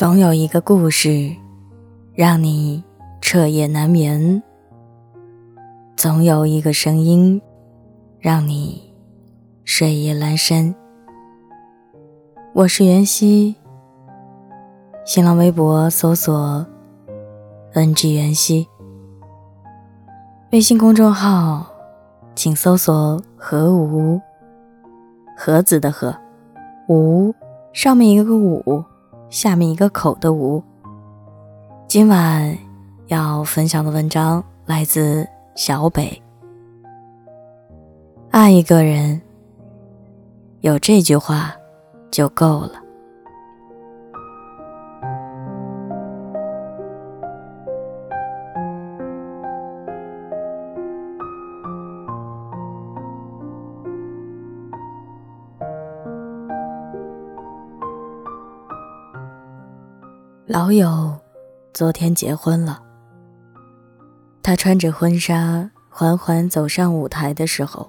总有一个故事，让你彻夜难眠；总有一个声音，让你睡意阑珊。我是袁熙，新浪微博搜索 “ng 袁熙”，微信公众号请搜索“何无”，盒子的“盒”，无上面一个“五”。下面一个口的无。今晚要分享的文章来自小北。爱一个人，有这句话就够了。老友昨天结婚了。他穿着婚纱缓缓走上舞台的时候，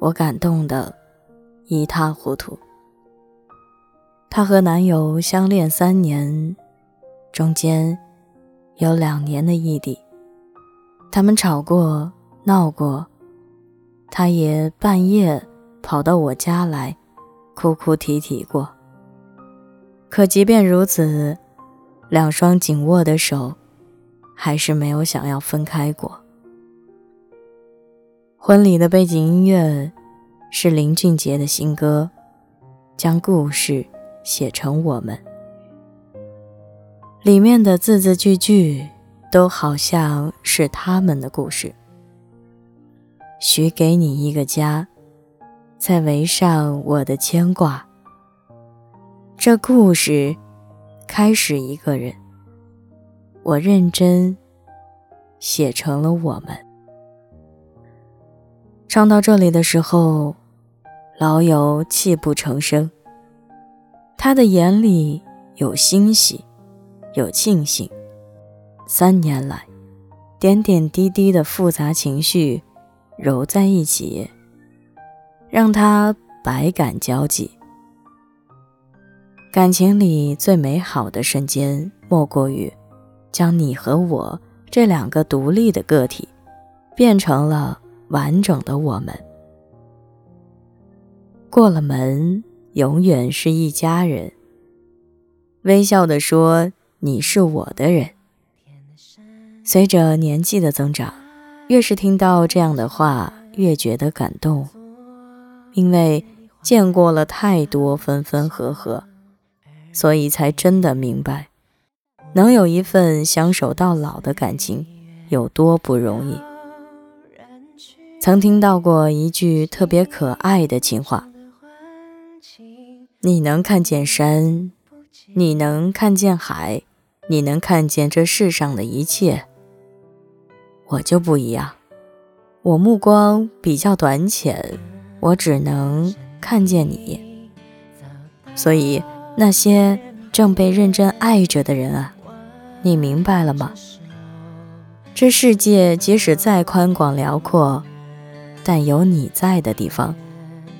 我感动得一塌糊涂。她和男友相恋三年，中间有两年的异地。他们吵过、闹过，她也半夜跑到我家来，哭哭啼啼过。可即便如此，两双紧握的手，还是没有想要分开过。婚礼的背景音乐是林俊杰的新歌，将故事写成我们。里面的字字句句都好像是他们的故事。许给你一个家，再围上我的牵挂。这故事。开始一个人，我认真写成了我们。唱到这里的时候，老友泣不成声。他的眼里有欣喜，有庆幸。三年来，点点滴滴的复杂情绪揉在一起，让他百感交集。感情里最美好的瞬间，莫过于将你和我这两个独立的个体，变成了完整的我们。过了门，永远是一家人。微笑地说：“你是我的人。”随着年纪的增长，越是听到这样的话，越觉得感动，因为见过了太多分分合合。所以才真的明白，能有一份相守到老的感情有多不容易。曾听到过一句特别可爱的情话：“你能看见山，你能看见海，你能看见这世上的一切。我就不一样，我目光比较短浅，我只能看见你。所以。”那些正被认真爱着的人啊，你明白了吗？这世界即使再宽广辽阔，但有你在的地方，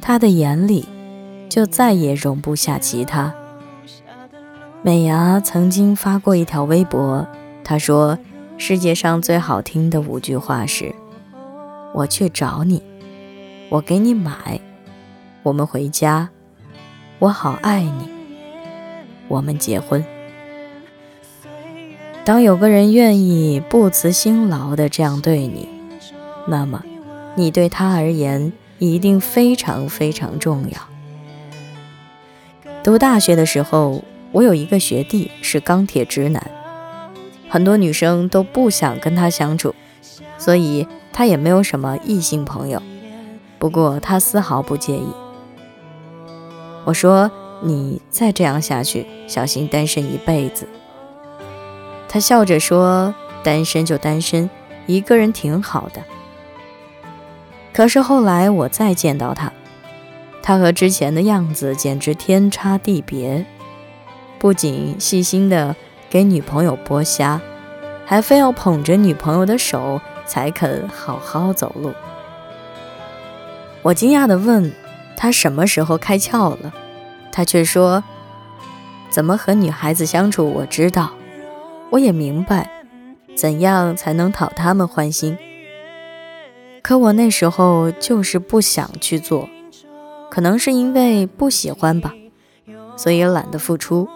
他的眼里就再也容不下其他。美伢曾经发过一条微博，她说：“世界上最好听的五句话是：我去找你，我给你买，我们回家，我好爱你。”我们结婚。当有个人愿意不辞辛劳的这样对你，那么你对他而言一定非常非常重要。读大学的时候，我有一个学弟是钢铁直男，很多女生都不想跟他相处，所以他也没有什么异性朋友。不过他丝毫不介意。我说。你再这样下去，小心单身一辈子。他笑着说：“单身就单身，一个人挺好的。”可是后来我再见到他，他和之前的样子简直天差地别。不仅细心的给女朋友剥虾，还非要捧着女朋友的手才肯好好走路。我惊讶地问他：“什么时候开窍了？”他却说：“怎么和女孩子相处，我知道，我也明白怎样才能讨她们欢心。可我那时候就是不想去做，可能是因为不喜欢吧，所以懒得付出。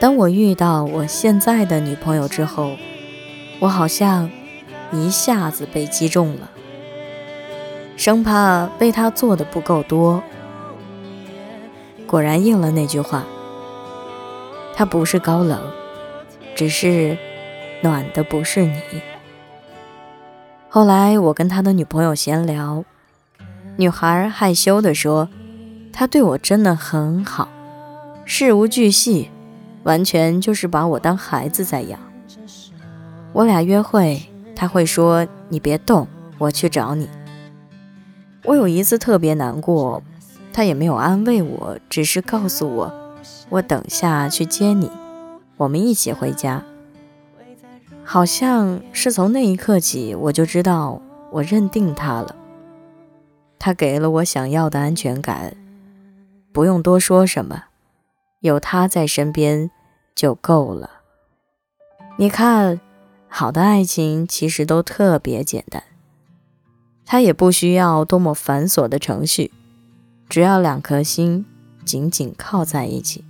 当我遇到我现在的女朋友之后，我好像一下子被击中了，生怕为她做的不够多。果然应了那句话。他不是高冷，只是暖的不是你。后来我跟他的女朋友闲聊，女孩害羞地说：“他对我真的很好，事无巨细，完全就是把我当孩子在养。我俩约会，他会说：‘你别动，我去找你。’我有一次特别难过，他也没有安慰我，只是告诉我。”我等下去接你，我们一起回家。好像是从那一刻起，我就知道我认定他了。他给了我想要的安全感，不用多说什么，有他在身边就够了。你看，好的爱情其实都特别简单，它也不需要多么繁琐的程序，只要两颗心紧紧靠在一起。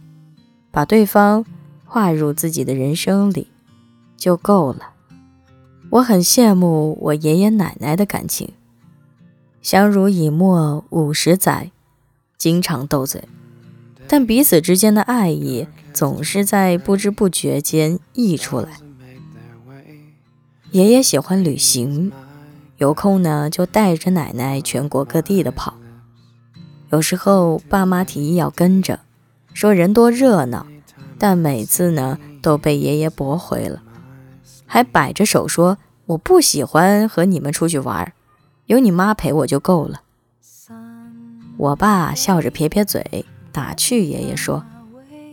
把对方划入自己的人生里就够了。我很羡慕我爷爷奶奶的感情，相濡以沫五十载，经常斗嘴，但彼此之间的爱意总是在不知不觉间溢出来。爷爷喜欢旅行，有空呢就带着奶奶全国各地的跑，有时候爸妈提议要跟着。说人多热闹，但每次呢都被爷爷驳回了，还摆着手说我不喜欢和你们出去玩，有你妈陪我就够了。我爸笑着撇撇嘴，打趣爷爷说：“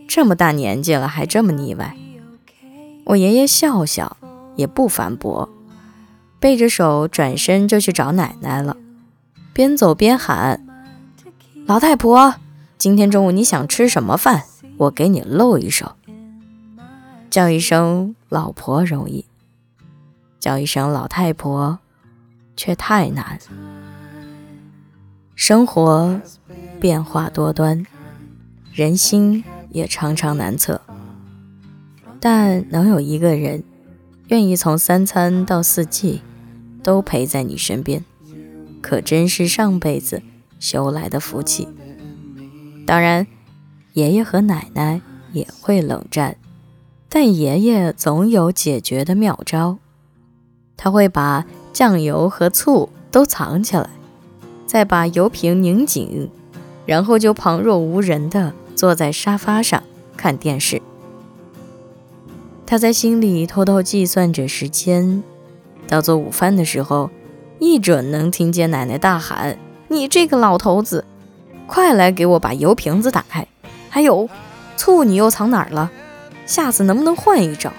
这么大年纪了还这么腻歪。”我爷爷笑笑，也不反驳，背着手转身就去找奶奶了，边走边喊：“老太婆。”今天中午你想吃什么饭？我给你露一手。叫一声老婆容易，叫一声老太婆却太难。生活变化多端，人心也常常难测。但能有一个人愿意从三餐到四季都陪在你身边，可真是上辈子修来的福气。当然，爷爷和奶奶也会冷战，但爷爷总有解决的妙招。他会把酱油和醋都藏起来，再把油瓶拧紧，然后就旁若无人地坐在沙发上看电视。他在心里偷偷计算着时间，到做午饭的时候，一准能听见奶奶大喊：“你这个老头子！”快来给我把油瓶子打开！还有，醋你又藏哪儿了？下次能不能换一招？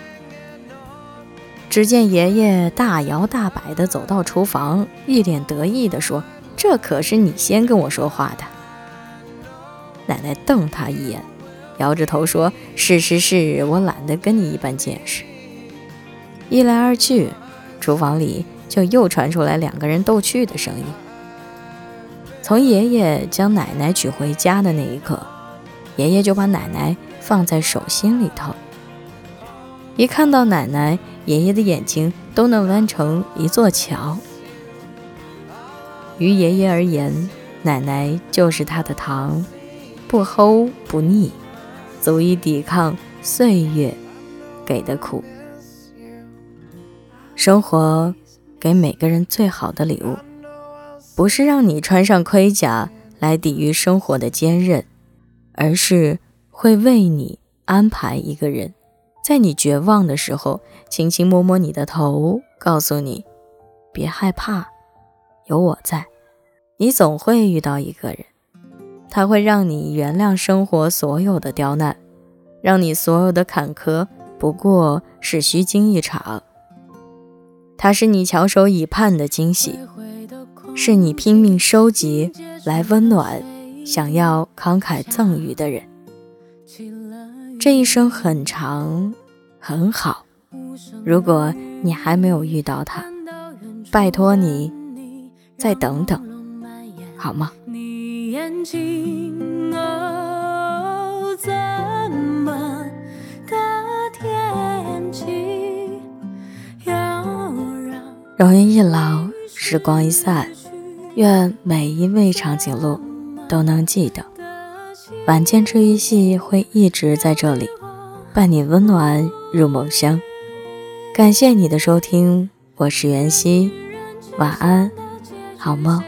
只见爷爷大摇大摆地走到厨房，一脸得意地说：“这可是你先跟我说话的。”奶奶瞪他一眼，摇着头说：“是是是，我懒得跟你一般见识。”一来二去，厨房里就又传出来两个人逗趣的声音。从爷爷将奶奶娶回家的那一刻，爷爷就把奶奶放在手心里头。一看到奶奶，爷爷的眼睛都能弯成一座桥。于爷爷而言，奶奶就是他的糖，不齁不腻，足以抵抗岁月给的苦。生活给每个人最好的礼物。不是让你穿上盔甲来抵御生活的坚韧，而是会为你安排一个人，在你绝望的时候，轻轻摸摸你的头，告诉你别害怕，有我在。你总会遇到一个人，他会让你原谅生活所有的刁难，让你所有的坎坷不过是虚惊一场。他是你翘首以盼的惊喜。是你拼命收集来温暖想要慷慨赠予的人。这一生很长，很好。如果你还没有遇到他，拜托你再等等，好吗？容颜一老，时光一散，愿每一位长颈鹿都能记得，晚间治愈系会一直在这里，伴你温暖入梦乡。感谢你的收听，我是袁熙，晚安，好梦。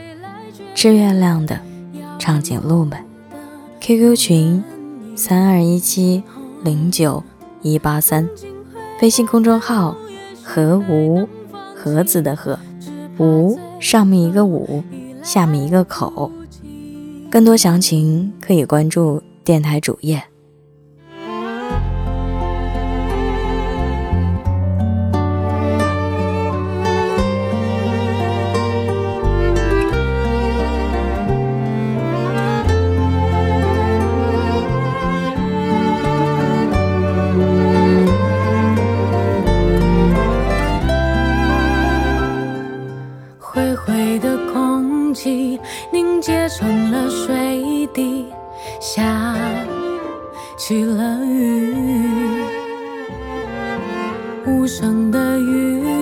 吃月亮的长颈鹿们，QQ 群三二一七零九一八三，微信公众号何无。盒子的盒，五上面一个五，下面一个口。更多详情可以关注电台主页。无声的雨。